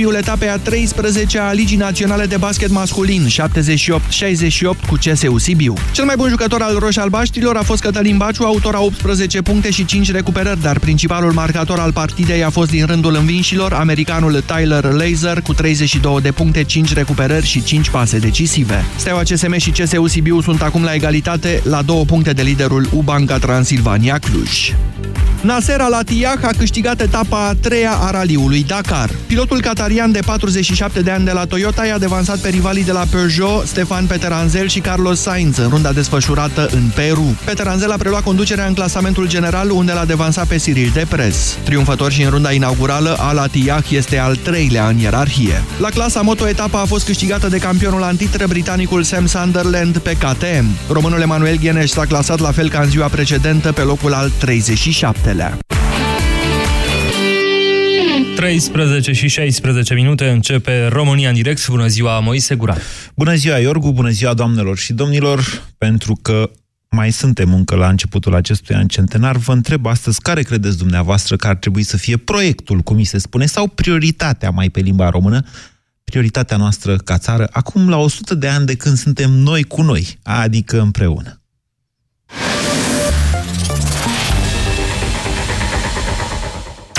derbiul etapei a 13 a Ligii Naționale de Basket Masculin, 78-68 cu CSU Sibiu. Cel mai bun jucător al roșalbaștilor a fost Cătălin Baciu, autor a 18 puncte și 5 recuperări, dar principalul marcator al partidei a fost din rândul învinșilor, americanul Tyler Laser, cu 32 de puncte, 5 recuperări și 5 pase decisive. Steaua CSM și CSU Sibiu sunt acum la egalitate, la două puncte de liderul Ubanca Transilvania Cluj. Nasser Al-Attiyah a câștigat etapa a treia a raliului Dakar. Pilotul catarian de 47 de ani de la Toyota i-a devansat pe rivalii de la Peugeot, Stefan Peteranzel și Carlos Sainz în runda desfășurată în Peru. Peteranzel a preluat conducerea în clasamentul general unde l-a devansat pe Cyril Depres. Triumfător și în runda inaugurală, Al-Attiyah este al treilea în ierarhie. La clasa moto, etapa a fost câștigată de campionul antitră britanicul Sam Sunderland pe KTM. Românul Emanuel Gheneș s-a clasat la fel ca în ziua precedentă pe locul al 37 faptele. 13 și 16 minute începe România în direct. Bună ziua, Moise Guran. Bună ziua, Iorgu, bună ziua, doamnelor și domnilor, pentru că mai suntem încă la începutul acestui an centenar, vă întreb astăzi care credeți dumneavoastră că ar trebui să fie proiectul, cum mi se spune, sau prioritatea mai pe limba română, prioritatea noastră ca țară, acum la 100 de ani de când suntem noi cu noi, adică împreună.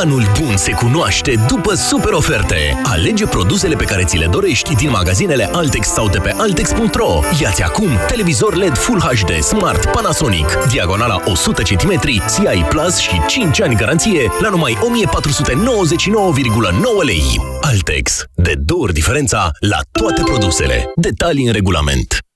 Anul bun se cunoaște după super oferte. Alege produsele pe care ți le dorești din magazinele Altex sau de pe Altex.ro. Iați acum televizor LED Full HD Smart Panasonic, diagonala 100 cm, CI Plus și 5 ani garanție la numai 1499,9 lei. Altex. De două ori diferența la toate produsele. Detalii în regulament.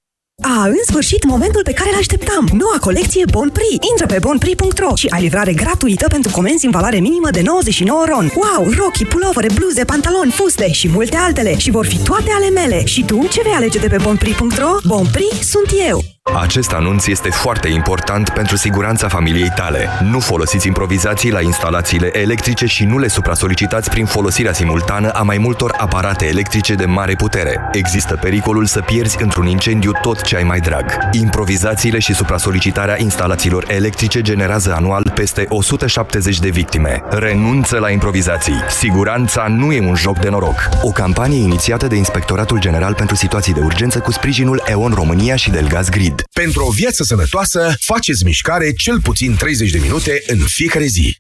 A, în sfârșit, momentul pe care îl așteptam! Noua colecție Bon Prix! Intră pe bonprix.ro și ai livrare gratuită pentru comenzi în valoare minimă de 99 ron. Wow! Rochii, pulovere, bluze, pantaloni, fuste și multe altele. Și vor fi toate ale mele. Și tu, ce vei alege de pe bonprix.ro? Bon Prix sunt eu! Acest anunț este foarte important pentru siguranța familiei tale. Nu folosiți improvizații la instalațiile electrice și nu le supra-solicitați prin folosirea simultană a mai multor aparate electrice de mare putere. Există pericolul să pierzi într-un incendiu tot ce ai mai drag. Improvizațiile și supra-solicitarea instalațiilor electrice generează anual peste 170 de victime. Renunță la improvizații. Siguranța nu e un joc de noroc. O campanie inițiată de Inspectoratul General pentru Situații de Urgență cu sprijinul EON România și Delgaz Grid. Rapid. Pentru o viață sănătoasă, faceți mișcare cel puțin 30 de minute în fiecare zi.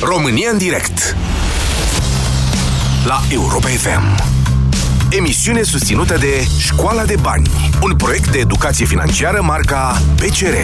România în direct La Europa FM Emisiune susținută de Școala de Bani Un proiect de educație financiară marca PCR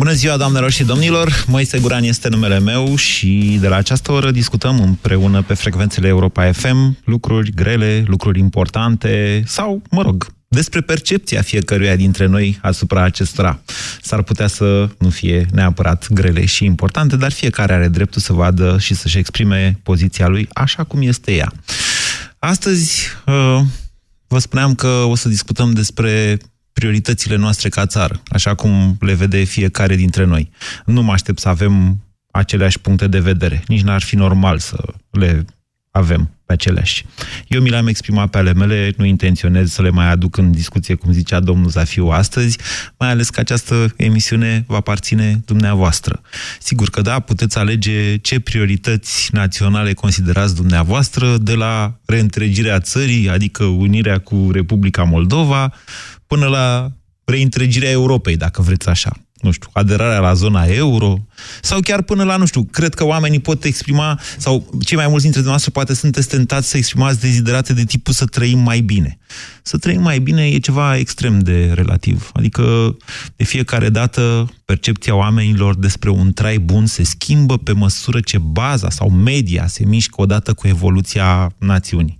Bună ziua, doamnelor și domnilor! Moise Guran este numele meu și de la această oră discutăm împreună pe frecvențele Europa FM lucruri grele, lucruri importante sau, mă rog, despre percepția fiecăruia dintre noi asupra acestora. S-ar putea să nu fie neapărat grele și importante, dar fiecare are dreptul să vadă și să-și exprime poziția lui așa cum este ea. Astăzi uh, vă spuneam că o să discutăm despre prioritățile noastre ca țară, așa cum le vede fiecare dintre noi. Nu mă aștept să avem aceleași puncte de vedere. Nici n-ar fi normal să le avem pe aceleași. Eu mi le-am exprimat pe ale mele, nu intenționez să le mai aduc în discuție, cum zicea domnul Zafiu astăzi, mai ales că această emisiune va aparține dumneavoastră. Sigur că da, puteți alege ce priorități naționale considerați dumneavoastră, de la reîntregirea țării, adică unirea cu Republica Moldova, până la reîntregirea Europei, dacă vreți așa. Nu știu, aderarea la zona euro, sau chiar până la, nu știu, cred că oamenii pot exprima, sau cei mai mulți dintre noastre poate sunteți tentați să exprimați deziderate de tipul să trăim mai bine. Să trăim mai bine e ceva extrem de relativ. Adică, de fiecare dată, percepția oamenilor despre un trai bun se schimbă pe măsură ce baza sau media se mișcă odată cu evoluția națiunii.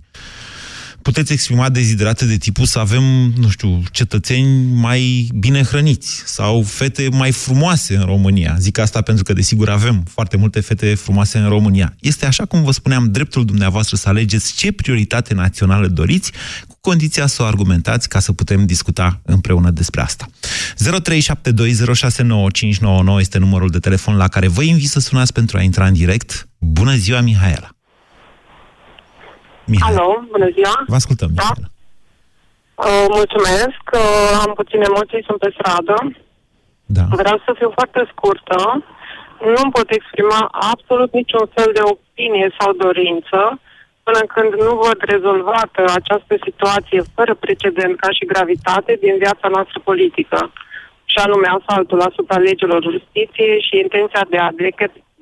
Puteți exprima deziderate de tipul să avem, nu știu, cetățeni mai bine hrăniți sau fete mai frumoase în România. Zic asta pentru că, desigur, avem foarte multe fete frumoase în România. Este, așa cum vă spuneam, dreptul dumneavoastră să alegeți ce prioritate națională doriți, cu condiția să o argumentați ca să putem discuta împreună despre asta. 0372069599 este numărul de telefon la care vă invit să sunați pentru a intra în direct. Bună ziua, Mihaela! Mihaela. Alo, bună ziua! Vă ascultăm, da? Mihaela. Uh, mulțumesc, uh, am puține emoții, sunt pe stradă. Da. Vreau să fiu foarte scurtă. Nu pot exprima absolut niciun fel de opinie sau dorință până când nu văd rezolvată această situație fără precedent ca și gravitate din viața noastră politică, și anume asaltul asupra legilor justiției și intenția de a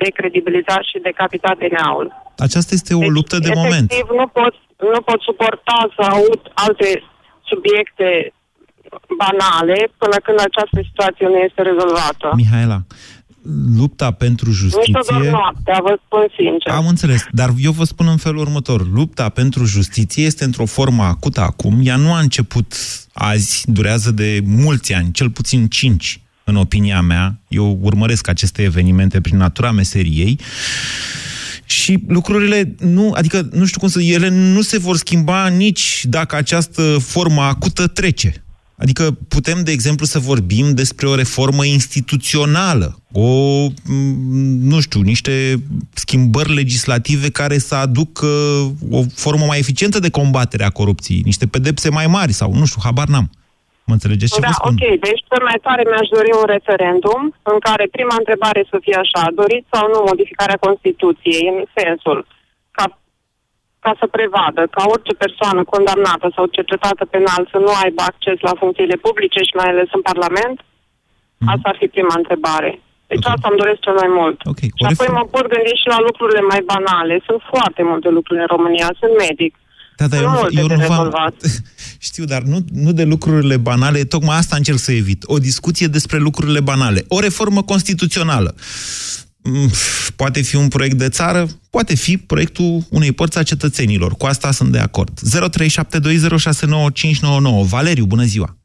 decredibiliza și decapita DNA-ul. Aceasta este o deci, luptă de efectiv, moment. Nu pot, nu pot suporta să aud alte subiecte banale până când această situație nu este rezolvată. Mihaela, lupta pentru justiție... Nu doar noaptea, vă spun sincer. Am înțeles, dar eu vă spun în felul următor. Lupta pentru justiție este într-o formă acută acum. Ea nu a început azi, durează de mulți ani, cel puțin cinci, în opinia mea. Eu urmăresc aceste evenimente prin natura meseriei. Și lucrurile nu, adică nu știu cum să, ele nu se vor schimba nici dacă această formă acută trece. Adică putem, de exemplu, să vorbim despre o reformă instituțională, o, nu știu, niște schimbări legislative care să aducă o formă mai eficientă de combatere a corupției, niște pedepse mai mari sau, nu știu, habar n-am. Mă înțelegeți ce da, vă spun? ok. Deci, cel mai tare mi-aș dori un referendum în care prima întrebare să fie așa, doriți sau nu modificarea Constituției, în sensul ca ca să prevadă ca orice persoană condamnată sau cercetată penal să nu aibă acces la funcțiile publice și mai ales în Parlament? Mm. Asta ar fi prima întrebare. Deci okay. asta îmi doresc cel mai mult. Okay. Și apoi mă pot gândi și la lucrurile mai banale. Sunt foarte multe lucruri în România. Sunt medic. Da, da, eu, eu nu v-am... Știu, dar nu, nu de lucrurile banale, tocmai asta încerc să evit. O discuție despre lucrurile banale. O reformă constituțională. Mm, poate fi un proiect de țară, poate fi proiectul unei părți a cetățenilor. Cu asta sunt de acord. 0372069599. Valeriu, bună ziua!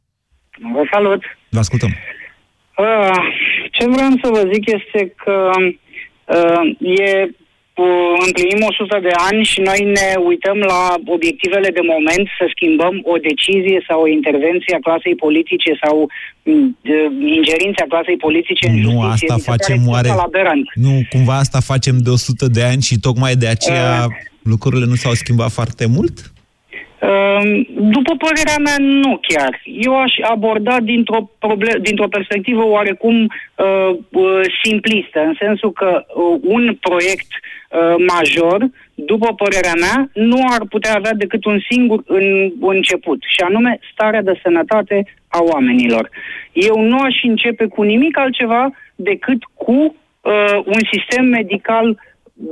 Vă salut! Vă ascultăm! Uh, ce vreau să vă zic este că uh, e împlinim 100 de ani și noi ne uităm la obiectivele de moment să schimbăm o decizie sau o intervenție a clasei politice sau mm, ingerința clasei politice în Nu, justiție, asta facem oare... Nu, cumva asta facem de 100 de ani și tocmai de aceea uh, lucrurile nu s-au schimbat foarte mult? Ehm, după părerea mea, nu chiar. Eu aș aborda dintr-o, problem, dintr-o perspectivă oarecum uh, uh, simplistă, în sensul că uh, un proiect uh, major, după părerea mea, nu ar putea avea decât un singur în, început, și anume starea de sănătate a oamenilor. Eu nu aș începe cu nimic altceva decât cu uh, un sistem medical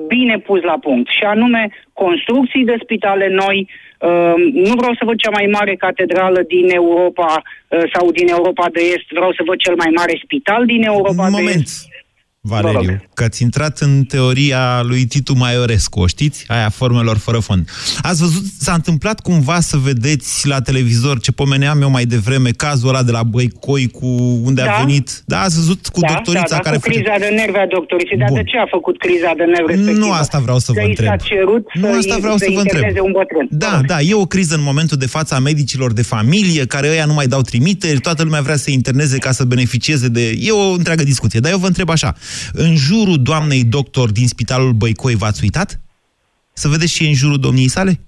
bine pus la punct, și anume construcții de spitale noi, uh, nu vreau să văd cea mai mare catedrală din Europa uh, sau din Europa de Est, vreau să văd cel mai mare spital din Europa Moment. de Est. Valeriu, că ați intrat în teoria lui Titu Maiorescu, o știți? Aia formelor fără fond. Ați văzut, s-a întâmplat cumva să vedeți la televizor ce pomeneam eu mai devreme, cazul ăla de la Băicoi cu unde da. a venit? Da, ați văzut cu da, doctorița da, da, care cu criza face... de nervi a doctoriței, dar de ce a făcut criza de nervi respectivă? Nu asta vreau să că vă întreb. s-a cerut nu să asta vreau să, să vă întreb. un bătrân. Da, da, e o criză în momentul de față a medicilor de familie, care ăia nu mai dau trimiteri, toată lumea vrea să interneze ca să beneficieze de... E o întreagă discuție, dar eu vă întreb așa. În jurul jurul doamnei doctor din Spitalul Băicoi v-ați uitat? Să vedeți ce e în jurul domniei sale?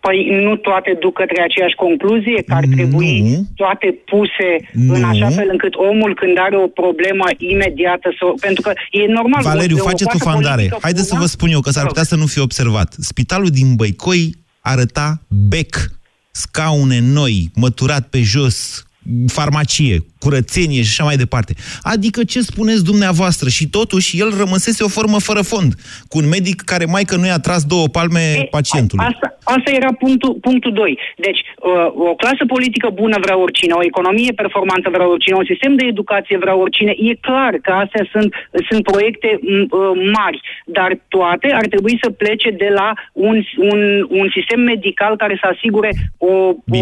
Păi nu toate duc către aceeași concluzie, că ar trebui nu. toate puse nu. în așa fel încât omul când are o problemă imediată să... Pentru că e normal... Valeriu, faceți o fandare. Haideți să vă spun eu că s-ar putea să nu fie observat. Spitalul din Băicoi arăta bec, scaune noi, măturat pe jos, farmacie, curățenie și așa mai departe. Adică ce spuneți dumneavoastră? Și totuși el rămăsese o formă fără fond, cu un medic care mai că nu i-a tras două palme e, pacientului. Asta, asta era punctul, punctul 2. Deci, uh, o clasă politică bună vrea oricine, o economie performantă vrea oricine, un sistem de educație vrea oricine. E clar că astea sunt, sunt proiecte uh, mari, dar toate ar trebui să plece de la un, un, un sistem medical care să asigure o,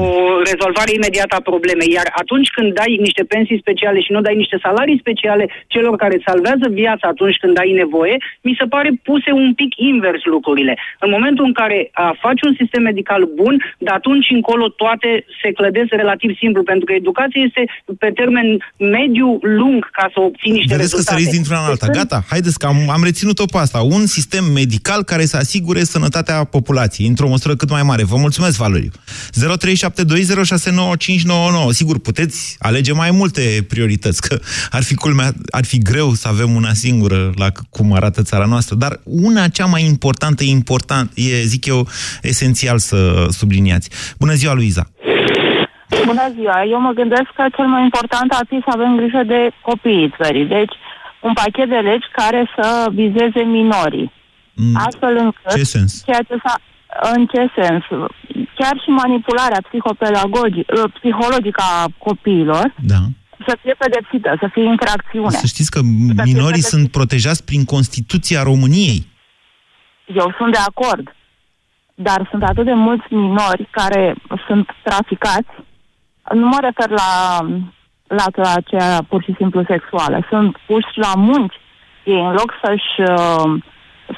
o rezolvare imediată a problemei. Iar atunci când dai niște pensii speciale și nu dai niște salarii speciale celor care salvează viața atunci când ai nevoie, mi se pare puse un pic invers lucrurile. În momentul în care a, faci un sistem medical bun, de atunci încolo toate se clădesc relativ simplu, pentru că educația este pe termen mediu-lung ca să obții niște Vedeți rezultate. că săriți dintr-una în alta. Gata, haideți că am, am reținut-o pe asta. Un sistem medical care să asigure sănătatea populației, într-o măsură cât mai mare. Vă mulțumesc, Valeriu. 0372069599. Sigur, puteți alege mai multe priorități, că ar fi, culmea, ar fi greu să avem una singură la cum arată țara noastră, dar una cea mai importantă, important, e, zic eu, esențial să subliniați. Bună ziua, Luiza! Bună ziua! Eu mă gândesc că cel mai important ar fi să avem grijă de copiii țării. Deci, un pachet de legi care să vizeze minorii. Mm. Astfel încât... Ce sens? Ceea ce s-a, în ce sens? Chiar și manipularea psihologică a copiilor da. să fie pedepsită, să fie infracțiune. Să știți că minorii sunt protejați prin Constituția României. Eu sunt de acord. Dar sunt atât de mulți minori care sunt traficați. Nu mă refer la, la aceea pur și simplu sexuală. Sunt puși la munci. Ei, în loc să-și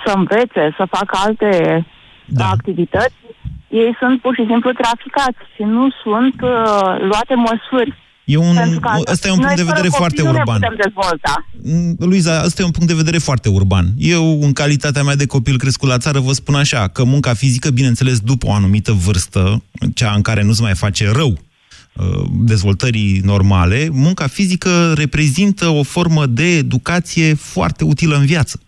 să învețe, să facă alte da. activități, ei sunt pur și simplu traficați și nu sunt uh, luate măsuri. E un, ăsta e un punct de vedere foarte urban. Nu dezvolta. Mm, Luiza, ăsta e un punct de vedere foarte urban. Eu, în calitatea mea de copil crescut la țară, vă spun așa, că munca fizică, bineînțeles, după o anumită vârstă, cea în care nu se mai face rău uh, dezvoltării normale, munca fizică reprezintă o formă de educație foarte utilă în viață.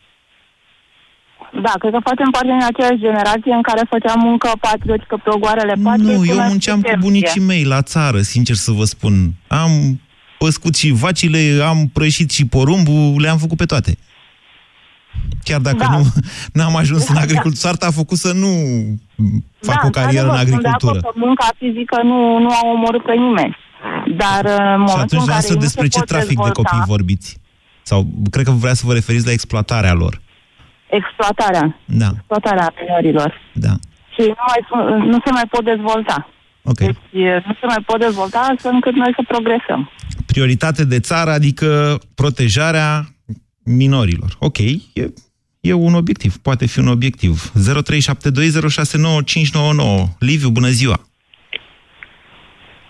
Da, cred că facem parte din aceeași generație în care făceam muncă patriotică pe ogoarele patriei. Nu, eu munceam cu bunicii mei la țară, sincer să vă spun. Am păscut și vacile, am prășit și porumbul, le-am făcut pe toate. Chiar dacă da. nu am ajuns da, în agricultură, da. soarta a făcut să nu fac da, o carieră în agricultură. Da, munca fizică nu, nu a omorât pe nimeni. Dar în și atunci vreau să despre ce trafic dezvolta, de copii vorbiți? Sau cred că vrea să vă referiți la exploatarea lor exploatarea. Da. Exploatarea minorilor. Da. Și nu, mai, nu se mai pot dezvolta. Okay. Deci nu se mai pot dezvolta astfel încât noi să progresăm. Prioritate de țară, adică protejarea minorilor. Ok, e, e un obiectiv, poate fi un obiectiv. 0372069599. Liviu, bună ziua!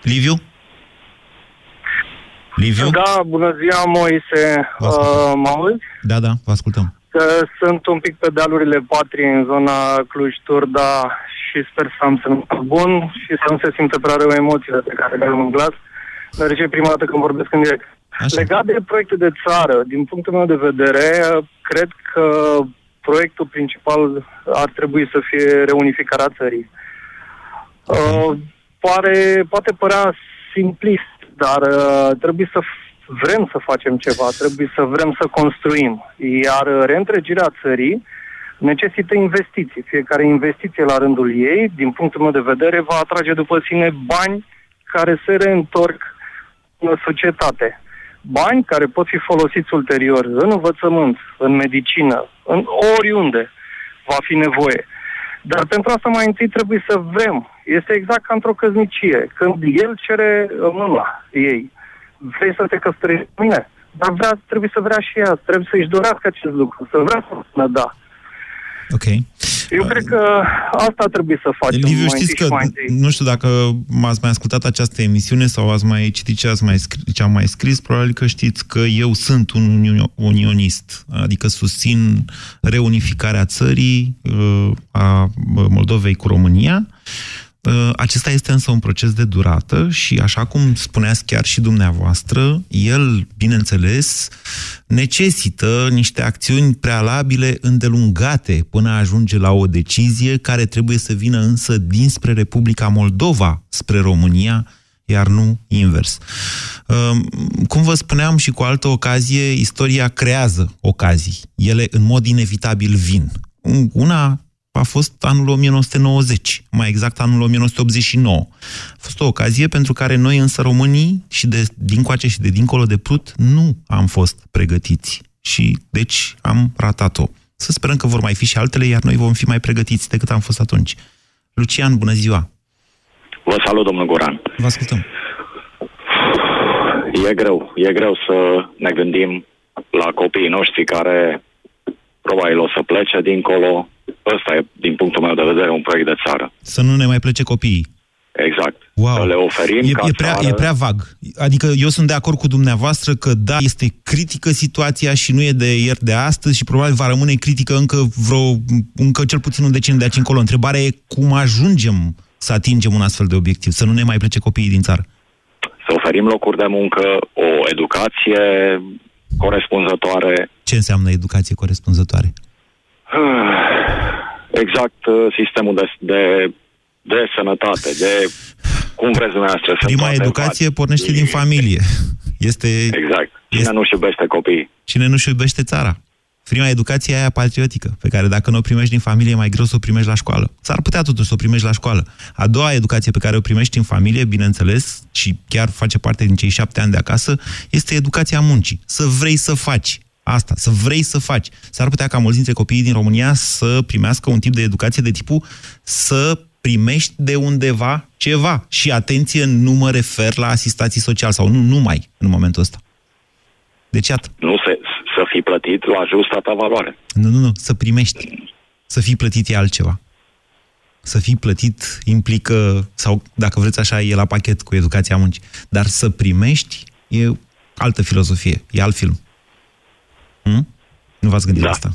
Liviu? Liviu? Da, bună ziua, Moise. Uh, mă auzi? Da, da, vă ascultăm că sunt un pic pe dealurile patriei în zona Cluj-Turda și sper să am sănătate bun și să nu se simtă prea rău emoțiile pe care le am în glas, deoarece prima dată când vorbesc în direct. Așa. Legat de proiecte de țară, din punctul meu de vedere, cred că proiectul principal ar trebui să fie reunificarea țării. Uh, pare, poate părea simplist, dar uh, trebuie să vrem să facem ceva, trebuie să vrem să construim. Iar reîntregirea țării necesită investiții. Fiecare investiție la rândul ei, din punctul meu de vedere, va atrage după sine bani care se reîntorc în societate. Bani care pot fi folosiți ulterior în învățământ, în medicină, în oriunde va fi nevoie. Dar pentru asta mai întâi trebuie să vrem. Este exact ca într-o căznicie. Când el cere mâna ei, vrei să te căsătorești cu mine. Dar vrea, trebuie să vrea și ea, trebuie să-și dorească acest lucru, să vrea să spună da. Ok. Eu uh, cred că asta trebuie să facem. Liviu, știți că, nu știu dacă m-ați mai ascultat această emisiune sau ați mai citit ce, ați mai scris, ce am mai scris, probabil că știți că eu sunt un unionist, adică susțin reunificarea țării uh, a Moldovei cu România Uh, acesta este însă un proces de durată și, așa cum spuneați chiar și dumneavoastră, el, bineînțeles, necesită niște acțiuni prealabile îndelungate până a ajunge la o decizie care trebuie să vină însă dinspre Republica Moldova spre România iar nu invers. Um, cum vă spuneam și cu altă ocazie, istoria creează ocazii. Ele în mod inevitabil vin. Una a fost anul 1990, mai exact anul 1989. A fost o ocazie pentru care noi însă românii și de dincoace și de dincolo de Prut nu am fost pregătiți și deci am ratat-o. Să sperăm că vor mai fi și altele, iar noi vom fi mai pregătiți decât am fost atunci. Lucian, bună ziua! Vă salut, domnul Goran. Vă ascultăm. E greu, e greu să ne gândim la copiii noștri care probabil o să plece dincolo. Ăsta e, din punctul meu de vedere, un proiect de țară. Să nu ne mai plece copiii. Exact. Wow. Să le oferim e, ca e, prea, țară... e prea vag. Adică eu sunt de acord cu dumneavoastră că da, este critică situația și nu e de ieri de astăzi și probabil va rămâne critică încă vreo, încă cel puțin un deceniu de aici încolo. Întrebarea e cum ajungem să atingem un astfel de obiectiv, să nu ne mai plece copiii din țară. Să oferim locuri de muncă, o educație corespunzătoare. Ce înseamnă educație corespunzătoare? Exact uh, sistemul de, de, de sănătate, de cum vreți dumneavoastră să Prima educație pornește din familie. Este, Exact. Cine este- nu-și iubește copiii? Cine nu-și iubește țara? Prima educație e aia patriotică, pe care dacă nu o primești din familie, e mai greu să o primești la școală. S-ar putea totuși să o primești la școală. A doua educație pe care o primești în familie, bineînțeles, și chiar face parte din cei șapte ani de acasă, este educația muncii. Să vrei să faci. Asta, să vrei să faci. S-ar putea ca mulți dintre copiii din România să primească un tip de educație de tipul să primești de undeva ceva. Și atenție, nu mă refer la asistații sociali sau nu numai în momentul ăsta. Deci, iată, Nu se, să fii plătit la justa ta valoare. nu, nu, nu, să primești. Să fii plătit e altceva. Să fii plătit implică, sau dacă vreți așa, e la pachet cu educația muncii. Dar să primești e altă filozofie, e alt film. Hm? Nu v-ați gândit Da. la asta?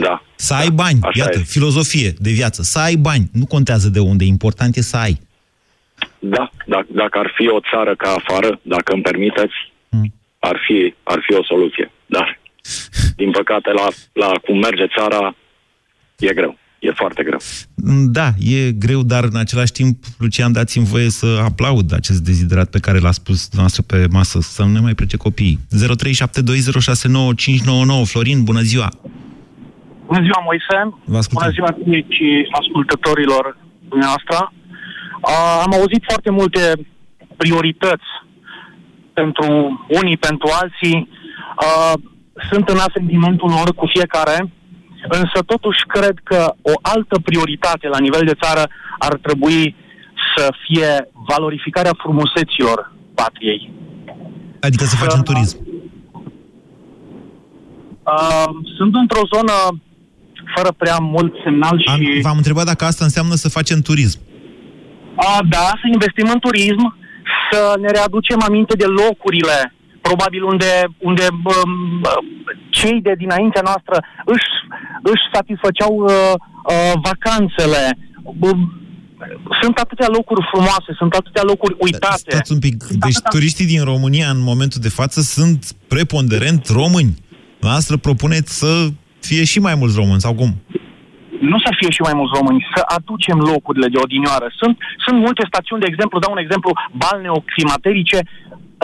Da. Să ai bani, Așa iată, este. filozofie de viață. Să ai bani, nu contează de unde, important e să ai. Da, dacă, dacă ar fi o țară ca afară, dacă îmi permiteți, Mm. ar fi, ar fi o soluție. Dar, din păcate, la, la cum merge țara, e greu. E foarte greu. Da, e greu, dar în același timp, Lucian, dați-mi voie să aplaud acest deziderat pe care l-a spus dumneavoastră pe masă, să nu ne mai plece copiii. 0372069599 Florin, bună ziua! Bună ziua, Moise. Vă ascultăm. Bună ziua ție și ascultătorilor dumneavoastră. Uh, am auzit foarte multe priorități pentru unii, pentru alții. Uh, sunt în asentimentul lor cu fiecare, însă totuși cred că o altă prioritate la nivel de țară ar trebui să fie valorificarea frumuseților patriei. Adică să facem turism. Uh, sunt într-o zonă fără prea mult semnal și... Am, v-am întrebat dacă asta înseamnă să facem turism. A, da, să investim în turism, să ne readucem aminte de locurile, probabil unde, unde um, cei de dinaintea noastră își, își satisfăceau uh, uh, vacanțele. Um, sunt atâtea locuri frumoase, sunt atâtea locuri uitate. Stați un pic. Deci turiștii din România în momentul de față sunt preponderent români. Noastră propuneți să fie și mai mulți români, sau cum? nu să fie și mai mulți români, să aducem locurile de odinioară. Sunt, sunt multe stațiuni, de exemplu, dau un exemplu, balneoclimaterice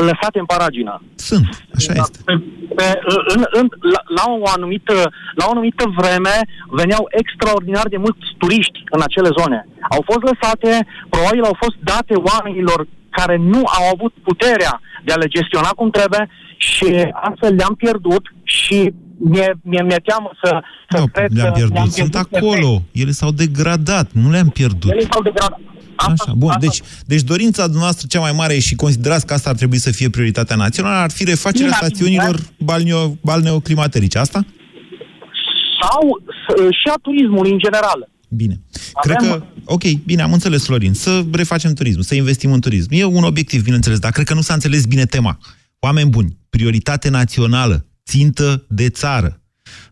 lăsate în paragină. Sunt, așa este. Pe, pe, în, în, la, la, o anumită, la o anumită vreme veneau extraordinar de mulți turiști în acele zone. Au fost lăsate, probabil au fost date oamenilor care nu au avut puterea de a le gestiona cum trebuie și astfel le-am pierdut și mi-e, mi-e, mi-e teamă să, să Nu, cred le-am că pierdut. le-am Sunt pierdut acolo. Ele s-au degradat. Nu le-am pierdut. Ele s-au degradat. Asta, Așa, bun. asta, Deci, deci dorința noastră cea mai mare și considerați că asta ar trebui să fie prioritatea națională ar fi refacerea Bine, stațiunilor balneo, balneoclimaterice. Asta? sau s- și a turismului în general. Bine. Avem- Cred că, ok, bine, am înțeles, Florin, să refacem turism, să investim în turism. E un obiectiv, bineînțeles, dar cred că nu s-a înțeles bine tema. Oameni buni, prioritate națională, țintă de țară.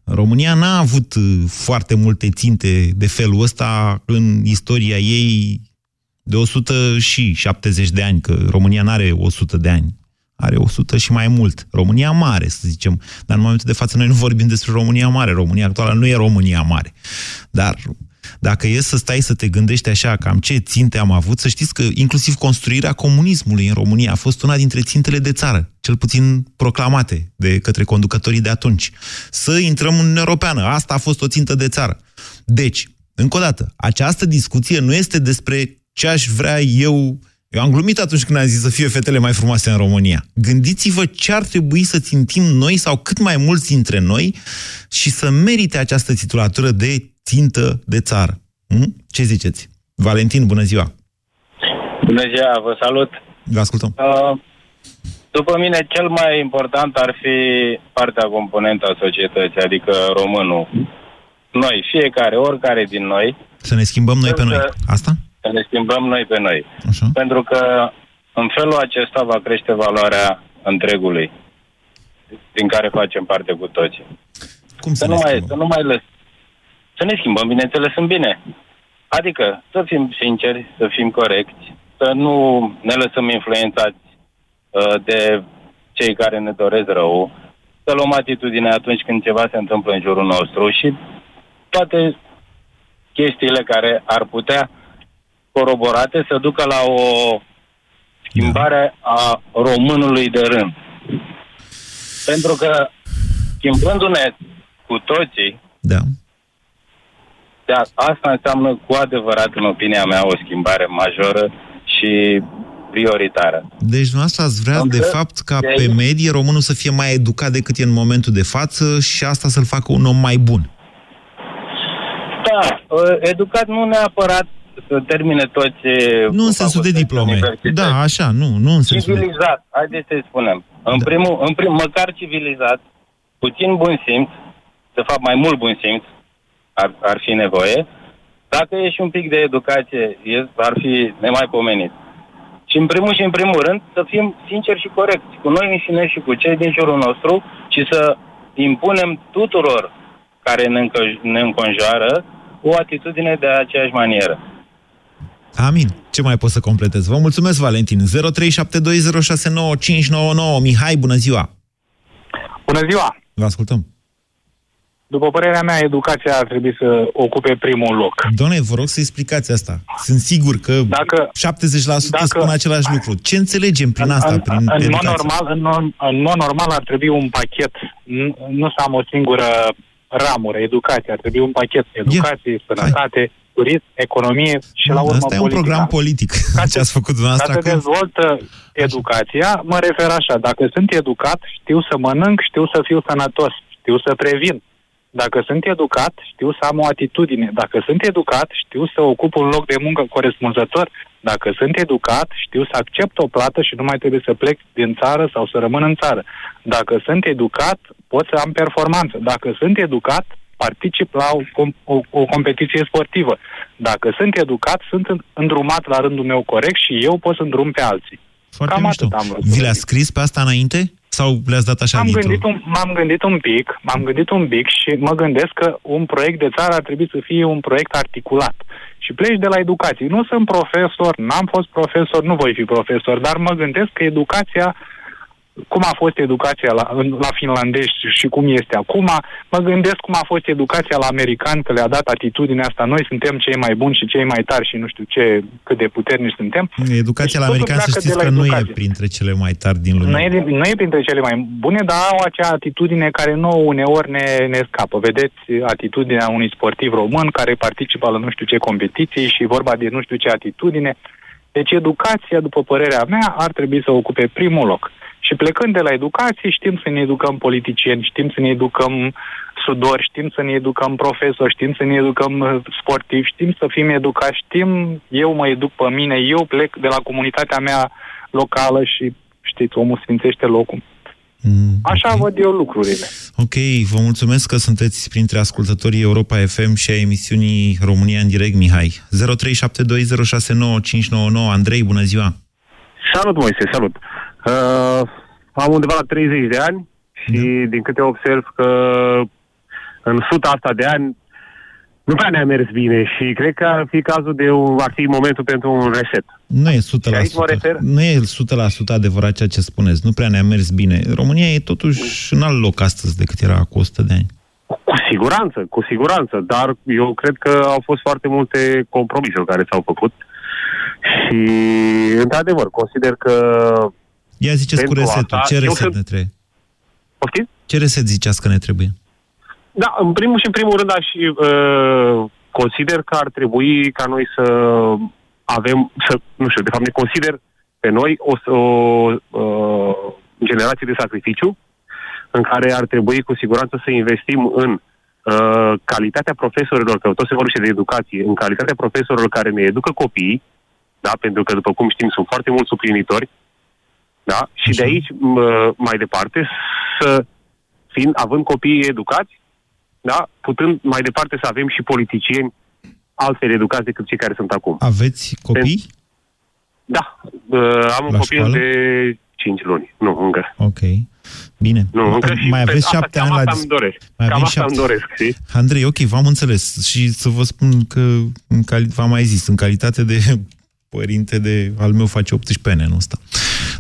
România n-a avut uh, foarte multe ținte de felul ăsta în istoria ei de 170 de ani, că România nu are 100 de ani, are 100 și mai mult. România mare, să zicem. Dar în momentul de față noi nu vorbim despre România mare. România actuală nu e România mare. Dar Dacă e să stai să te gândești așa, cam ce ținte am avut, să știți că inclusiv construirea comunismului în România a fost una dintre țintele de țară, cel puțin proclamate de către conducătorii de atunci. Să intrăm în Uniunea Europeană, asta a fost o țintă de țară. Deci, încă o dată, această discuție nu este despre ce aș vrea eu eu am glumit atunci când am zis să fie fetele mai frumoase în România. Gândiți-vă ce ar trebui să țintim noi sau cât mai mulți dintre noi și să merite această titulatură de țintă de țară. Hm? Ce ziceți? Valentin, bună ziua! Bună ziua, vă salut! Vă ascultăm! Uh, după mine, cel mai important ar fi partea componentă a societății, adică românul. Noi, fiecare, oricare din noi. Să ne schimbăm noi pe noi. Asta? să ne schimbăm noi pe noi. Așa. Pentru că în felul acesta va crește valoarea întregului din care facem parte cu toții. Cum să, să, ne nu mai, schimbăm? să nu mai lăs. Să ne schimbăm, bineînțeles, în bine. Adică să fim sinceri, să fim corecți, să nu ne lăsăm influențați uh, de cei care ne doresc rău, să luăm atitudine atunci când ceva se întâmplă în jurul nostru și toate chestiile care ar putea coroborate să ducă la o schimbare a românului de rând. Pentru că schimbându-ne cu toții, Da. De a- asta înseamnă cu adevărat, în opinia mea, o schimbare majoră și prioritară. Deci dumneavoastră ați vrea, Am de vrea- fapt, ca de pe aici- medie românul să fie mai educat decât e în momentul de față și asta să-l facă un om mai bun. Da, uh, educat nu neapărat să termine toți... uh, Nu în sensul de diplome. Da, așa, nu, nu în sensul de... Civilizat, haideți să-i spunem. În Da. primul, în prim, măcar civilizat, puțin bun simț, de fapt mai mult bun simț ar, ar fi nevoie. Dacă e și un pic de educație, e, ar fi nemaipomenit. Și în primul și în primul rând să fim sinceri și corecți cu noi înșine și cu cei din jurul nostru și să impunem tuturor care ne, încă, ne înconjoară o atitudine de aceeași manieră. Amin. Ce mai pot să completez? Vă mulțumesc, Valentin. 0372069599. Mihai, bună ziua! Bună ziua! Vă ascultăm. După părerea mea, educația ar trebui să ocupe primul loc. Doamne, vă rog să explicați asta. Sunt sigur că Dacă- 70% dacă- spun același lucru. Ce înțelegem prin asta, în, prin în, mod educație? normal, în, mod- în mod normal ar trebui un pachet, nu, nu să am o singură ramură, educație. Ar trebui un pachet, educație, sănătate, turism, economie și la urmă Asta e un politica. program politic, ce ați făcut Ca dumneavoastră să acum. dezvoltă educația, mă refer așa, dacă sunt educat, știu să mănânc, știu să fiu sănătos, știu să previn. Dacă sunt educat, știu să am o atitudine. Dacă sunt educat, știu să ocup un loc de muncă corespunzător. Dacă sunt educat, știu să accept o plată și nu mai trebuie să plec din țară sau să rămân în țară. Dacă sunt educat, pot să am performanță. Dacă sunt educat, particip la o, com- o, o competiție sportivă. Dacă sunt educat, sunt în- îndrumat la rândul meu corect și eu pot să îndrum pe alții. Foarte Cam mișto. atât am vrut. Vi le-a scris pe asta înainte? Sau le-ați dat așa M-am dintr-o? gândit, un, m-am gândit un pic, m-am gândit un pic și mă gândesc că un proiect de țară ar trebui să fie un proiect articulat. Și pleci de la educație. Nu sunt profesor, n-am fost profesor, nu voi fi profesor, dar mă gândesc că educația, cum a fost educația la, în- la finlandezi și cum este acum, mă gândesc cum a fost educația la americani, că le-a dat atitudinea asta, noi suntem cei mai buni și cei mai tari și nu știu ce, cât de puternici suntem. Educația la Deci totul american să pleacă știți de la că nu e educație. printre cele mai tari din lume. Nu e, din- nu e printre cele mai bune, dar au acea atitudine care nouă uneori ne, ne scapă. Vedeți atitudinea unui sportiv român care participă la nu știu ce competiții și vorba de nu știu ce atitudine. Deci educația, după părerea mea, ar trebui să ocupe primul loc. Și plecând de la educație, știm să ne educăm politicieni, știm să ne educăm sudori, știm să ne educăm profesori, știm să ne educăm uh, sportivi, știm să fim educați, știm, eu mă educ pe mine, eu plec de la comunitatea mea locală și, știți, omul sfințește locul. Mm, Așa ok. văd eu lucrurile. Ok, vă mulțumesc că sunteți printre ascultătorii Europa FM și a emisiunii România în direct, Mihai. 0372069599. Andrei, bună ziua! Salut, Moise, salut. Uh, am undeva la 30 de ani și din câte observ că în suta asta de ani nu prea ne-a mers bine și cred că ar fi cazul de un, ar fi momentul pentru un reset. Nu e 100%, Și aici mă refer- nu e 100% adevărat ceea ce spuneți. Nu prea ne-a mers bine. România e totuși în alt loc astăzi decât era cu 100 de ani. Cu Cu siguranță, cu siguranță, dar eu cred că au fost foarte multe compromisuri care s-au făcut și, într-adevăr, consider că... Ia ziceți cu pentru resetul, asta- ce eu reset sunt- ne trebuie? Poftiți? Ce reset ziceați că ne trebuie? Da, în primul și în primul rând aș uh, consider că ar trebui ca noi să avem, să, nu știu, de fapt ne consider pe noi o, o uh, generație de sacrificiu în care ar trebui cu siguranță să investim în uh, calitatea profesorilor, că tot se vorbește de educație, în calitatea profesorilor care ne educă copiii, da, pentru că, după cum știm, sunt foarte mulți suplinitori, da, și de aici uh, mai departe să fiind, având copiii educați, da, putând mai departe să avem și politicieni altfel educați decât cei care sunt acum. Aveți copii? Da, uh, am un La copil școală? de 5 luni. Nu, încă. Ok. Bine. Nu, încă și mai pe aveți asta, șapte cam ani la asta dis- îmi doresc. Mai cam avem asta șapte- îmi doresc, știi? Andrei, ok, v-am înțeles și să vă spun că, în cali- v-am mai zis, în calitate de părinte de al meu face 18 ani anul ăsta.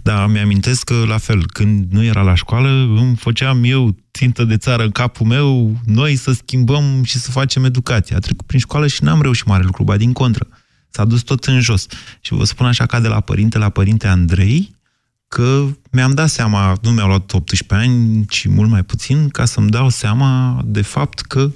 Dar mi-amintesc că, la fel, când nu era la școală, îmi făceam eu țintă de țară în capul meu, noi să schimbăm și să facem educație. A trecut prin școală și n-am reușit mare lucru, ba din contră. S-a dus tot în jos. Și vă spun așa ca de la părinte la părinte Andrei, că mi-am dat seama, nu mi-au luat 18 ani, ci mult mai puțin, ca să-mi dau seama de fapt că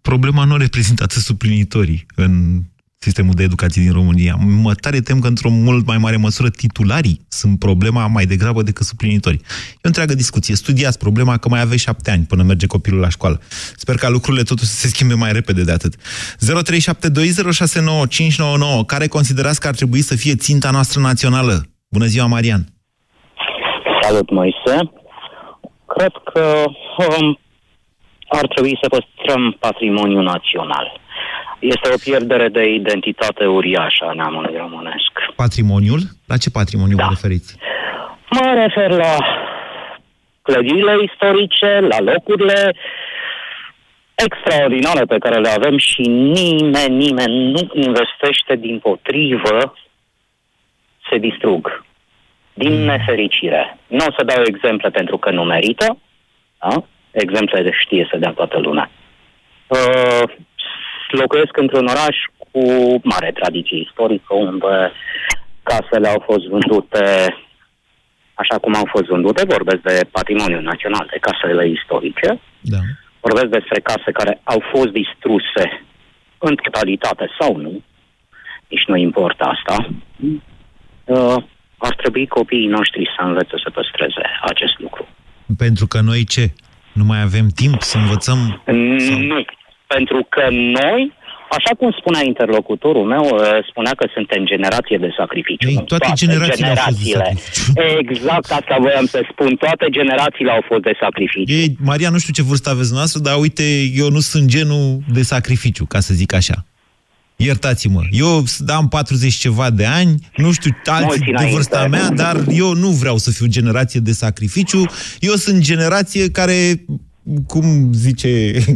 problema nu reprezintă atât suplinitorii în sistemul de educație din România. Mă tare tem că într-o mult mai mare măsură titularii sunt problema mai degrabă decât suplinitorii. E o întreagă discuție. Studiați problema că mai aveți șapte ani până merge copilul la școală. Sper ca lucrurile totuși să se schimbe mai repede de atât. 0372069599. Care considerați că ar trebui să fie ținta noastră națională? Bună ziua, Marian! Salut, Moise. Cred că um, ar trebui să păstrăm patrimoniul național. Este o pierdere de identitate uriașă a neamului românesc. Patrimoniul? La ce patrimoniu da. vă referiți? Mă refer la clădirile istorice, la locurile extraordinare pe care le avem și nimeni, nimeni nu investește din potrivă, se distrug. Din nefericire. Nu o să dau exemple pentru că nu merită. Da? Exemple de știe să dea toată lumea. Uh, locuiesc într-un oraș cu mare tradiție istorică, unde casele au fost vândute așa cum au fost vândute, vorbesc de patrimoniul național, de casele istorice, Da. vorbesc despre case care au fost distruse în totalitate sau nu, nici nu importă asta, uh, ar trebui copiii noștri să învețe să păstreze acest lucru. Pentru că noi ce? Nu mai avem timp să învățăm? Nu, pentru că noi, așa cum spunea interlocutorul meu, uh, spunea că suntem generație de sacrificiu. Ei, Nu, toate generațiile au fost de Exact asta voiam să spun. Toate generațiile au fost de sacrificiu. Ei, Maria, nu știu ce vârstă aveți noastră, dar uite, eu nu sunt genul de sacrificiu, ca să zic așa. Iertați-mă, eu am 40 ceva de ani, nu știu alții Mulți de înainte. vârsta mea, dar eu nu vreau să fiu generație de sacrificiu. Eu sunt generație care, cum zice,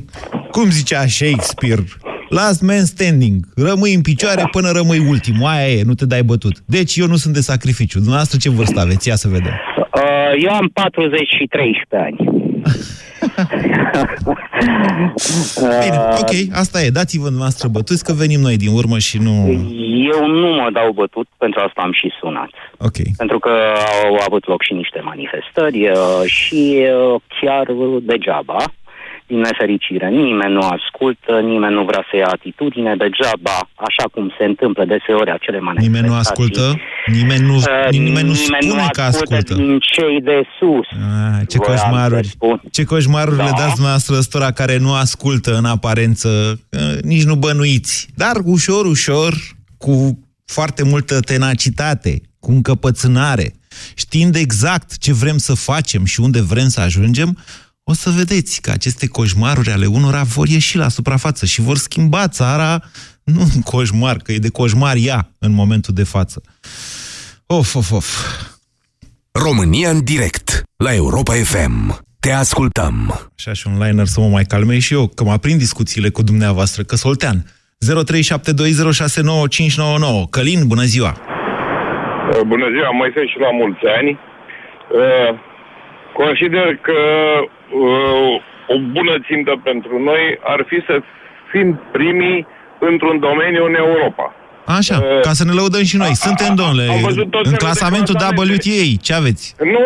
cum zicea Shakespeare, last man standing, rămâi în picioare până rămâi ultimul, aia e, nu te dai bătut. Deci eu nu sunt de sacrificiu. Dumneavoastră ce vârstă aveți? Ia să vedem. Uh, eu am 40 și 13 ani. Bine, ok, asta e. Dați-vă dumneavoastră bătuți că venim noi din urmă și nu... Eu nu mă dau bătut, pentru asta am și sunat. Ok. Pentru că au avut loc și niște manifestări uh, și uh, chiar degeaba, din nefericire, nimeni nu ascultă, nimeni nu vrea să ia atitudine, degeaba, așa cum se întâmplă deseori acele manifestații. Nimeni nu ascultă? Nimeni nu, Uh, nimeni nu nimeni spune nu că ascultă ascultă. din cei de sus. Ah, ce Voiam să coșmaruri. spun. Ce coșmaruri Da. le dați dumneavoastră ăstora care nu ascultă în aparență, uh, nici nu bănuiți. Dar ușor, ușor, cu foarte multă tenacitate, cu încăpățânare, știind exact ce vrem să facem și unde vrem să ajungem, o să vedeți că aceste coșmaruri ale unora vor ieși la suprafață și vor schimba țara, nu în coșmar, că e de coșmar ea în momentul de față. Of, of, of. România în direct la Europa FM. Te ascultăm. Așa și un liner să mă mai calmei și eu, că mă aprind discuțiile cu dumneavoastră, că Soltean. 0372069599. Călin, bună ziua! Uh, Bună ziua, Moise și la mulți ani. Uh, Consider că uh, o bună țintă pentru noi ar fi să fim primii într-un domeniu în Europa. Așa, Uh, ca să ne lăudăm și noi. Suntem, domnule, am văzut tot în felul de clasamentul clasamente. WTA. Ce aveți? Nu,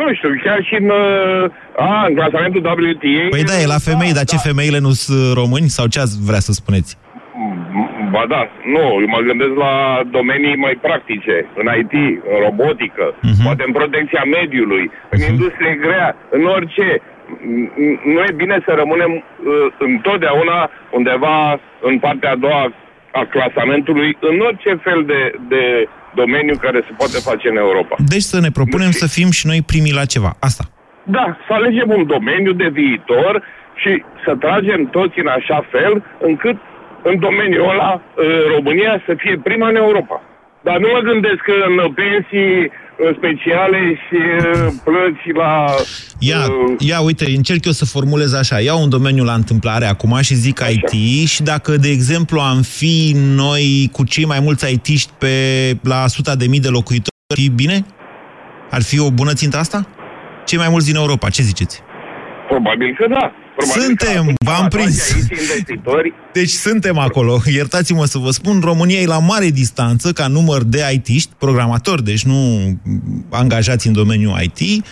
nu știu, chiar și în, uh, a, în clasamentul WTA... Păi da, e la femei, dar ce femeile nu sunt români? Sau ce ați vrea să spuneți? Ba da, nu, eu mă gândesc la domenii mai practice, în IT, în robotică, Mhm. poate în protecția mediului, în industrie grea, în orice. N- n- Nu e bine să rămânem uh, întotdeauna undeva în partea a doua a clasamentului, în orice fel de, de domeniu care se poate face în Europa. Deci să ne propunem să fim și noi primii la ceva. Asta. Da, să alegem un domeniu de viitor și să tragem toți în așa fel încât în domeniul ăla uh, România să fie prima în Europa. Dar nu mă gândesc că în pensii uh, speciale și uh, plăți la... Ia, ia, uite, încerc eu să formulez așa. Iau un domeniu la întâmplare acum și zic IT și dacă, de exemplu, am fi noi cu cei mai mulți IT-ști pe, la suta de mii de locuitori, ar fi bine? Ar fi o bună țintă asta? Cei mai mulți din Europa, ce ziceți? Probabil că da. Probabil Suntem, că v-am prins. Aici investitori. Deci suntem acolo. Iertați-mă să vă spun, România e la mare distanță ca număr de IT-ști, programatori, deci nu angajați în domeniul IT,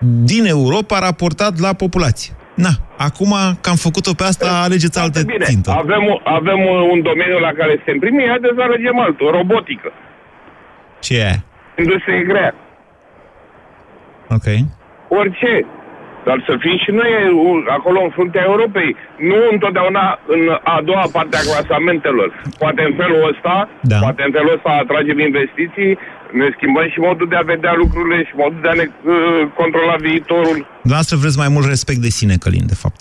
din Europa raportat la populație. Na, acum că am făcut-o pe asta, alegeți altă Bine, țintă. avem, avem uh, un domeniu la care suntem primii, haideți să alegem altul, robotică, Ce e aia? industrie grea, Ok. orice. Dar să fim și noi uh, acolo în fruntea Europei, nu întotdeauna în a doua parte a clasamentelor. Poate în felul ăsta, da. poate în felul ăsta atragem investiții, ne schimbăm și modul de a vedea lucrurile și modul de a ne uh, controla viitorul. Dumneavoastră vreți mai mult respect de sine, Călin, de fapt.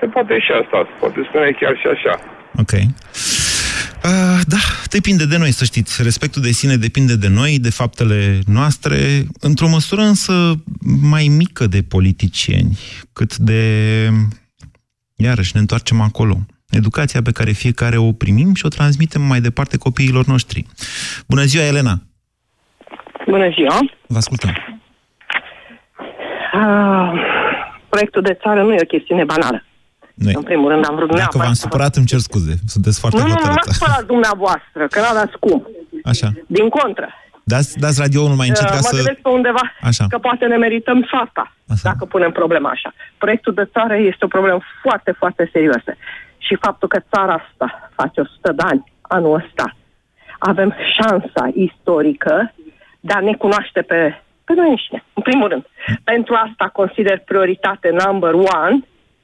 Se poate și asta, se poate spune chiar și așa. Ok. Uh, da, depinde de noi, să știți. Respectul de sine depinde de noi, de faptele noastre, într-o măsură însă mai mică de politicieni, cât de... Iarăși, ne întoarcem acolo. Educația pe care fiecare o primim și o transmitem mai departe copiilor noștri. Bună ziua, Elena! Bună ziua! Vă ascultăm. Ah, proiectul de țară nu e o chestiune banală. Nu e. În primul rând am vrut Dacă neapărat v-am să vă- supărat, îmi cer scuze. Sunteți foarte Nu, nu, nu hotărâtă. m-ați supărat dumneavoastră, că n-aveți cum. Așa. Din contră. Dați, dați radio-ul mai încet ca Uh, mă să... gândesc pe undeva Așa. că poate ne merităm soarta, dacă punem problema așa. Proiectul de țară este o problemă foarte, foarte serioasă. Și faptul că țara asta face 100 de ani, anul ăsta, avem șansa istorică de a ne cunoaște pe, pe noi înșine, în primul rând. Pentru asta consider prioritate number one.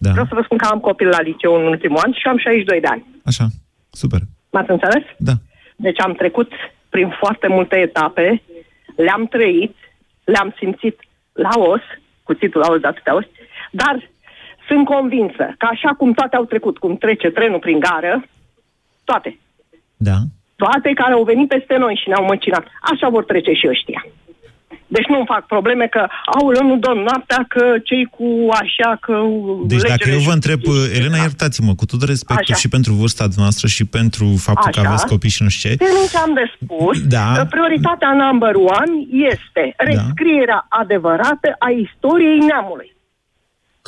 Da. Vreau să vă spun că am copil la liceu în ultimul an și am 62 de ani. Așa, super. M-ați înțeles? Da. Deci am trecut prin foarte multe etape, le-am trăit, le-am simțit la os, cuțitul la os de atâtea ori, dar sunt convinsă că așa cum toate au trecut, cum trece trenul prin gară, toate, Da. toate care au venit peste noi și ne-au măcinat, așa vor trece și ăștia. Deci nu-mi fac probleme că, aulă, nu dăm noaptea, că cei cu așa, că... Deci dacă legele eu vă și- întreb, Elena, iertați-mă, cu tot respectul Așa. și pentru vârsta noastră și pentru faptul că Așa. aveți copii și nu știu ce, Termin ce am de spus. Da. că Prioritatea number one este rescrierea adevărată a istoriei neamului.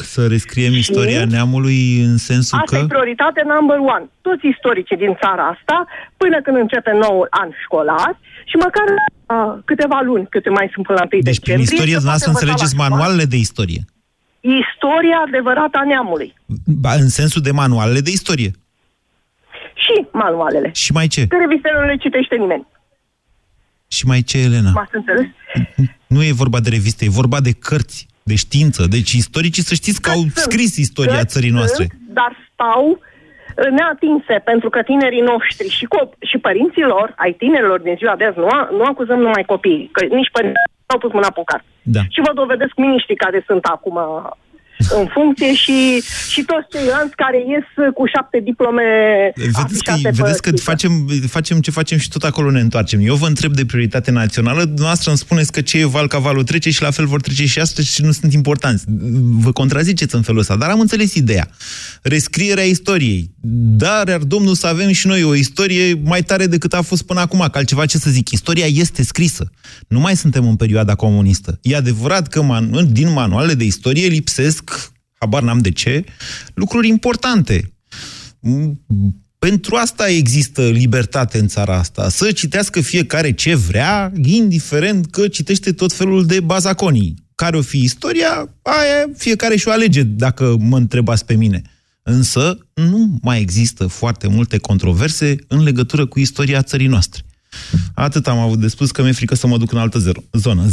Să rescriem istoria neamului în sensul Asta că... e prioritate number one. Toți istoricii din țara asta, până când începe noul an școlar și măcar uh, câteva luni, câte mai sunt până la 1 Deci prin decembrie, istorie să dumneavoastră poată învăța înțelegeți la școală manualele de istorie. Istoria adevărată a neamului. Ba, în sensul de manualele de istorie. Și manualele. Și mai ce? Că revistele nu le citește nimeni. Și mai ce, Elena? M-ați înțeles? Nu e vorba de reviste, e vorba de cărți, de știință. Deci istoricii să știți că au scris istoria Cărți țării noastre. sunt, dar stau uh, neatinse, pentru că tinerii noștri și, cop- și părinții lor, ai tinerilor din ziua de azi, nu, a- nu acuzăm numai copiii, că nici părinții nu au pus mâna pe o carte. Da. Și vă dovedesc miniștrii care sunt acum în funcție și, și toți ceilalți care ies cu șapte diplome Vedeți că, afișate pe vedeți că facem, facem ce facem și tot acolo ne întoarcem. Eu vă întreb de prioritate națională, dumneavoastră îmi spuneți că ce e val ca valul trece și la fel vor trece și astăzi și nu sunt importanți. Vă contraziceți în felul ăsta, dar am înțeles ideea. Rescrierea istoriei. Dar ar Domnul să avem și noi o istorie mai tare decât a fost până acum, că altceva ce să zic. Istoria este scrisă. Nu mai suntem în perioada comunistă. E adevărat că man- din manualele de istorie lipsesc habar n-am de ce, lucruri importante. Pentru asta există libertate în țara asta. Să citească fiecare ce vrea, indiferent că citește tot felul de bazaconii. Care o fi istoria, aia fiecare și-o alege, dacă mă întrebați pe mine. Însă nu mai există foarte multe controverse în legătură cu istoria țării noastre. Atât am avut de spus că mi-e frică să mă duc în altă zero, zonă. 0372069599.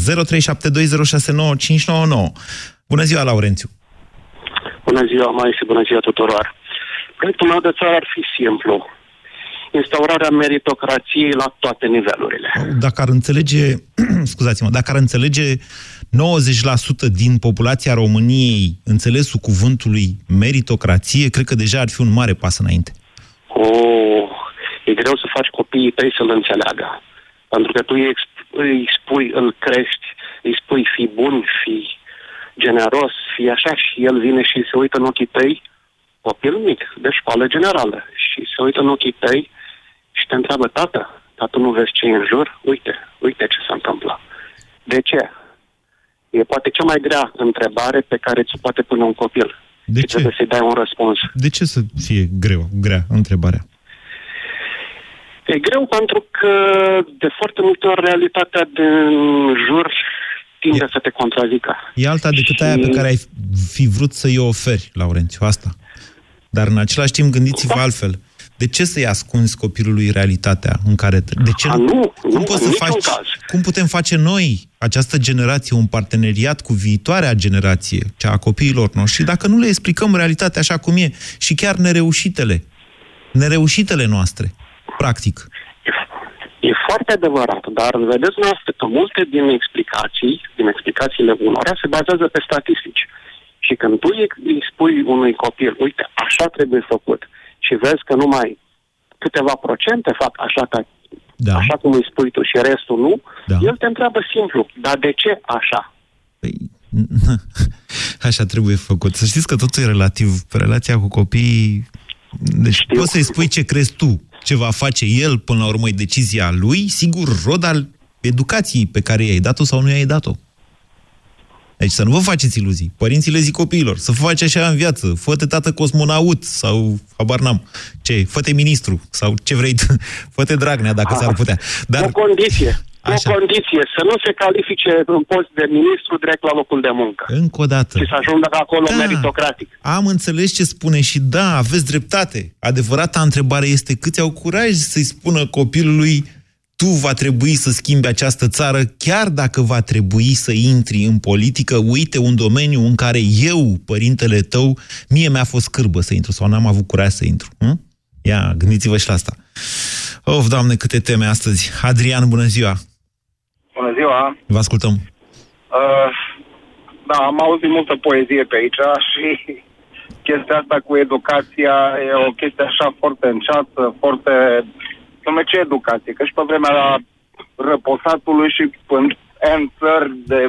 Bună ziua, Laurențiu! Bună ziua, mai și bună ziua tuturor! Proiectul meu de țară ar fi simplu. Instaurarea meritocrației la toate nivelurile. Dacă ar înțelege, scuzați-mă, dacă ar înțelege 90% din populația României înțelesul cuvântului meritocrație, cred că deja ar fi un mare pas înainte. Oh, e greu să faci copiii tăi să-l înțeleagă. Pentru că tu îi, îi spui, îl crești, îi spui fi bun, fi generos, fi așa și el vine și se uită în ochii tăi copil mic, de școală generală, și se uită în ochii tăi și te întreabă, tată, dar tu nu vezi ce e în jur? Uite, uite ce se întâmplă. De ce? E poate cea mai grea întrebare pe care ți poate pune un copil. De și ce? trebuie să-i dai un răspuns. De ce să fie greu, grea întrebarea? E greu pentru că de foarte multe ori realitatea din jur tinde să te contrazică. E alta decât și... aia pe care ai fi vrut să-i oferi, Laurențiu, asta. Dar în același timp gândiți-vă da. altfel. De ce să-i ascunzi copilului realitatea în care... De ce A, nu, cum, nu, poți în să faci, caz. cum putem face noi, această generație, un parteneriat cu viitoarea generație, cea a copiilor noștri, dacă nu le explicăm realitatea așa cum e și chiar nereușitele, nereușitele noastre, practic. E foarte adevărat, dar vedeți noastră că multe din explicații, din explicațiile unora, se bazează pe statistici. Și când tu îi spui unui copil, uite, așa trebuie făcut, și vezi că numai câteva procente fac așa, ca, da. așa cum îi spui tu și restul nu, da. el te întreabă simplu, dar de ce așa? Păi, așa trebuie făcut. Să știți că totul e relativ. Relația cu copiii... Deci Știu. poți să-i spui ce crezi tu, ce va face el, până la urmă e decizia lui, sigur, rod al educației pe care i-ai dat-o sau nu i-ai dat-o. Deci să nu vă faceți iluzii. Părinții le zic copiilor, să faci așa în viață. Fă-te tată cosmonaut sau, habar n-am, ce, fă-te ministru sau ce vrei, fă-te Dragnea dacă s-ar putea. Dar... O condiție. Așa. O condiție, să nu se califice în post de ministru direct la locul de muncă. Încă o dată. Și să ajungă acolo da. meritocratic. Am înțeles ce spune și da, aveți dreptate. Adevărata întrebare este câți au curaj să-i spună copilului tu va trebui să schimbi această țară, chiar dacă va trebui să intri în politică, uite un domeniu în care eu, părintele tău, mie mi-a fost cârbă să intru sau n-am avut curaj să intru. Hm? Ia, gândiți-vă și la asta. Of, Doamne, câte teme astăzi. Adrian, bună ziua! Bună ziua! Vă ascultăm. Uh, da, am auzit multă poezie pe aici și chestia asta cu educația e o chestie așa foarte înceață, foarte Dom'le, ce educație? Că și pe vremea răposatului și în în țări de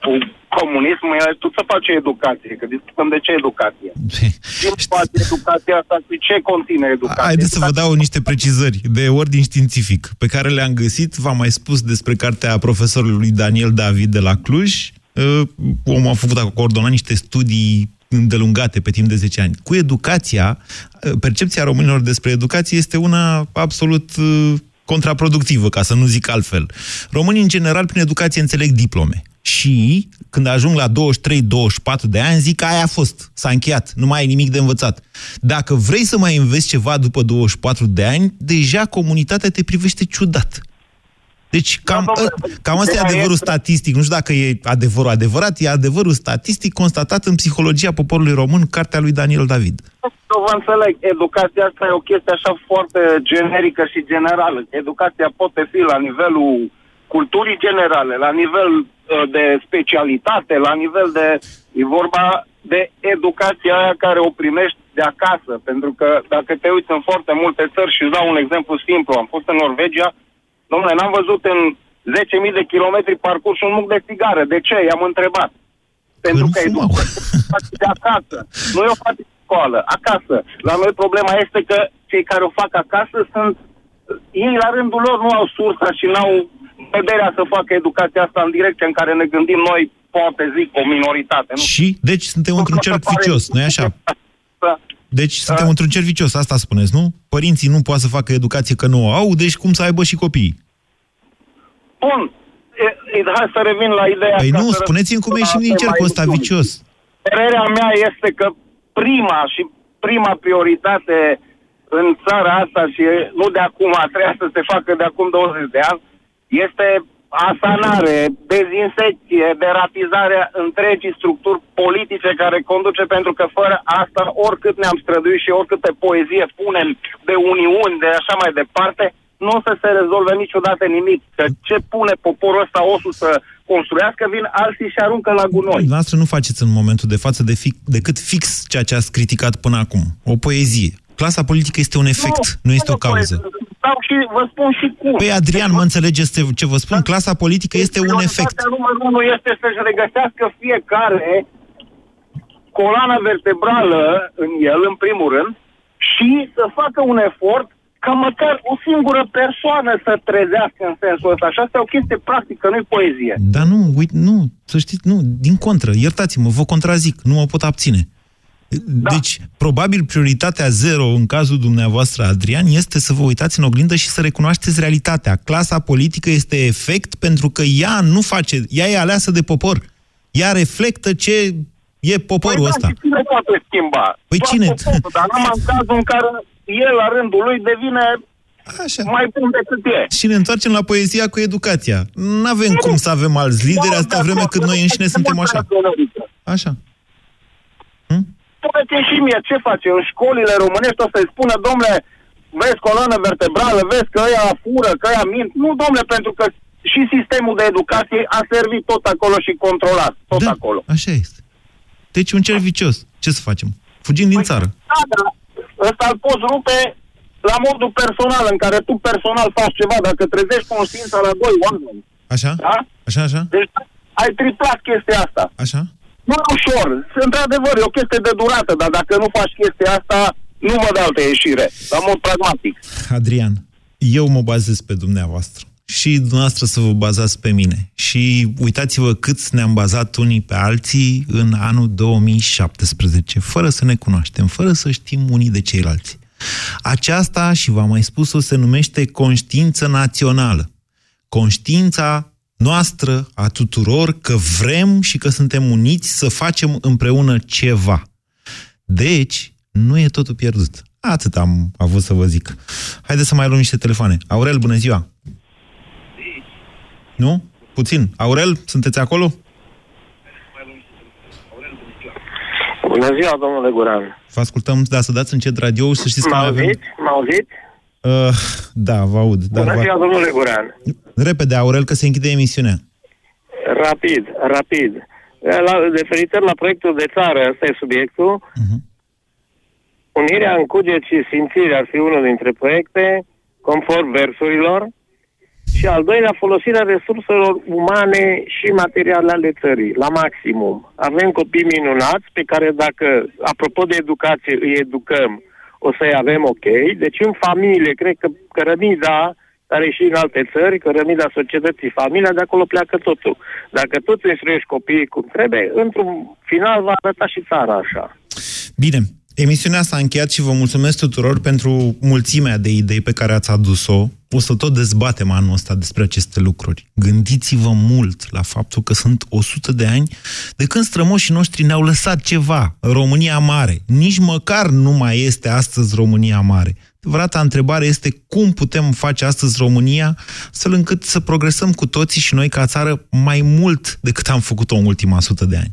cu comunism, tu să faci educație, că discutăm de ce educație. Ce face educația asta și ce conține educația? Haideți să vă dau niște precizări de ordin științific pe care le-am găsit. V-am mai spus despre cartea profesorului Daniel David de la Cluj. Uh, omul a făcut, a coordonat niște studii îndelungate pe timp de 10 ani. Cu educația, percepția românilor despre educație este una absolut uh, contraproductivă, ca să nu zic altfel. Românii, în general, prin educație înțeleg diplome. Și când ajung la 23-24 de ani, zic că aia a fost, s-a încheiat, nu mai ai nimic de învățat. Dacă vrei să mai înveți ceva după 24 de ani, deja comunitatea te privește ciudat. Deci cam, da, cam asta e adevărul statistic. Nu știu dacă e adevărul adevărat, e adevărul statistic constatat în psihologia poporului român, cartea lui Daniel David. Nu vă înțeleg. Educația asta e o chestie așa foarte generică și generală. Educația poate fi la nivelul culturii generale, la nivel uh, de specialitate, la nivel de... E vorba de educația aia care o primești de acasă. Pentru că dacă te uiți în foarte multe țări și îți dau un exemplu simplu, am fost în Norvegia, Domnule, n-am văzut în 10.000 de kilometri parcurs un muc de țigară. De ce? I-am întrebat. Pentru că educația de acasă. Nu e o fac școală, acasă. La noi problema este că cei care o fac acasă sunt... Ei, la rândul lor, nu au sursa și n-au vederea să facă educația asta în direcția în care ne gândim noi, poate zic o minoritate. Nu? Și? Deci suntem într-un cerc vicios, nu-i așa? Deci suntem într-un cerc vicios, asta spuneți, nu? Părinții nu poate să facă educație că nu o au, deci cum să aibă și copiii? Bun, e, e, hai să revin la ideea... Păi ca nu, să spuneți-mi cum răspund ieșim la din tema cercul ăsta emisiunii. vicios. Părerea mea este că prima și prima prioritate în țara asta și nu de acum, a treia să se facă de acum 20 de ani, este asanare, dezinsecție, deratizarea întregii structuri politice care conduce, pentru că fără asta, oricât ne-am străduit și oricâte poezie punem de uniuni, de așa mai departe, nu o să se rezolve niciodată nimic. Că ce pune poporul ăsta osul să construiască, vin alții și aruncă la gunoi. Dumneavoastră nu faceți în momentul de față de fi- decât fix ceea ce ați criticat până acum. O poezie. Clasa politică este un efect, nu, este o cauză. Stau și vă spun și cum. Păi Adrian, mă înțelegeți ce- ce vă spun? Clasa politică este un efect. Prioritatea numărul unu este să-și regăsească fiecare coloana vertebrală în el, în primul rând, și să facă un efort ca măcar o singură persoană să trezească în sensul ăsta. Și asta e o chestie practică, nu-i poezie. Dar nu, uite, nu, să știți, nu, din contră, iertați-mă, vă contrazic, nu mă pot abține. Da. Deci, probabil prioritatea zero în cazul dumneavoastră, Adrian, este să vă uitați în oglindă și să recunoașteți realitatea. Clasa politică este efect pentru că ea nu face, ea e aleasă de popor.Ea reflectă ce e poporul păi ăsta. Da, și cine poate schimba? Păi Doar cine? Poporul, dar numai în cazul în care el, la rândul lui, devine Așa. mai bun decât e. Și ne întoarcem la poezia cu educația. Nu avem cum să avem alți lideri atâta vreme cât noi înșine suntem așa. Așa. Spuneți și mie ce face în școlile românești, o să-i spună, domnule, vezi coloană vertebrală, vezi că ăia fură, că ăia mint. Nu, domnule, pentru că și sistemul de educație a servit tot acolo și controlat, tot da, acolo. Așa este. Deci un cer vicios. Ce să facem? Fugim din țară. Da, da, ăsta îl poți rupe la modul personal, în care tu personal faci ceva, dacă trezești conștiința la doi oameni. Așa? Da? Așa, așa? Deci ai triplat chestia asta. Așa? Nu e ușor. Într-adevăr, e o chestie de durată, dar dacă nu faci chestia asta, nu văd altă ieșire. La mod pragmatic. Adrian, eu mă bazez pe dumneavoastră. Și dumneavoastră să vă bazați pe mine. Și uitați-vă cât ne-am bazat unii pe alții în anul 2017, fără să ne cunoaștem, fără să știm unii de ceilalți. Aceasta, și v-am mai spus-o, se numește conștiință națională. Conștiința noastră a tuturor că vrem și că suntem uniți să facem împreună ceva. Deci, nu e totul pierdut. Atât am avut să vă zic. Haideți să mai luăm niște telefoane. Aurel, bună ziua! Nu? Puțin. Aurel, sunteți acolo? Bună ziua, domnule Guran. Vă ascultăm, da, să dați încet radio să știți că Mă noi avem... auziți? Mă auziți? Uh, da, vă aud. Dar Bună vă... ziua, domnule Guran. Repede, Aurel, că se închide emisiunea. Rapid, rapid. La, referitor la proiectul de țară, ăsta e subiectul. Mhm. Unirea în cuget și simțire ar fi unul dintre proiecte, conform versurilor. Și al doilea, folosirea resurselor umane și materiale ale țării, la maximum. Avem copii minunați pe care dacă, apropo de educație, îi educăm, o să-i avem ok. Deci în familie, cred că cărămida care și în alte țări, cărămida societății, familia, de acolo pleacă totul. Dacă tu îți instruiești copiii cum trebuie, într-un final va arăta și țara așa. Bine, emisiunea s-a încheiat și vă mulțumesc tuturor pentru mulțimea de idei pe care ați adus-o. O să tot dezbatem anul ăsta despre aceste lucruri. Gândiți-vă mult la faptul că sunt 100 de ani de când strămoșii noștri ne-au lăsat ceva, România Mare. Nici măcar nu mai este astăzi România Mare. Adevărata întrebare este cum putem face astăzi România astfel încât să progresăm cu toții și noi ca țară mai mult decât am făcut-o în ultima sută de ani.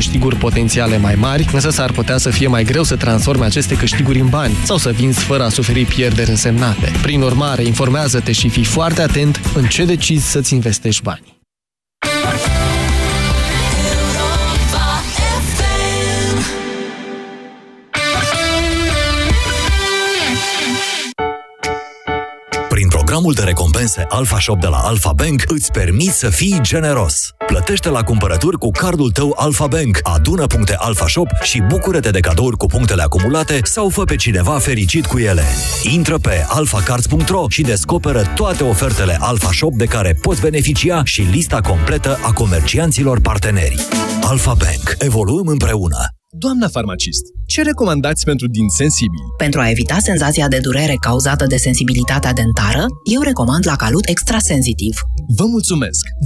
câștiguri potențiale mai mari, însă s-ar putea să fie mai greu să transforme aceste câștiguri în bani sau să vinzi fără a suferi pierderi însemnate. Prin urmare, informează-te și fii foarte atent în ce decizi să-ți investești bani. Prin programul de recompense Alpha Shop de la Alpha Bank îți permiți să fii generos. Plătește la cumpărături cu cardul tău Alpha Bank, adună puncte Alpha Shop și bucură-te de cadouri cu punctele acumulate sau fă pe cineva fericit cu ele. Intră pe alphacards.ro și descoperă toate ofertele Alpha Shop de care poți beneficia și lista completă a comercianților parteneri. Alpha Bank. Evoluăm împreună. Doamna farmacist, ce recomandați pentru din sensibili? Pentru a evita senzația de durere cauzată de sensibilitatea dentară, eu recomand la calut extrasensitiv. Vă mulțumesc!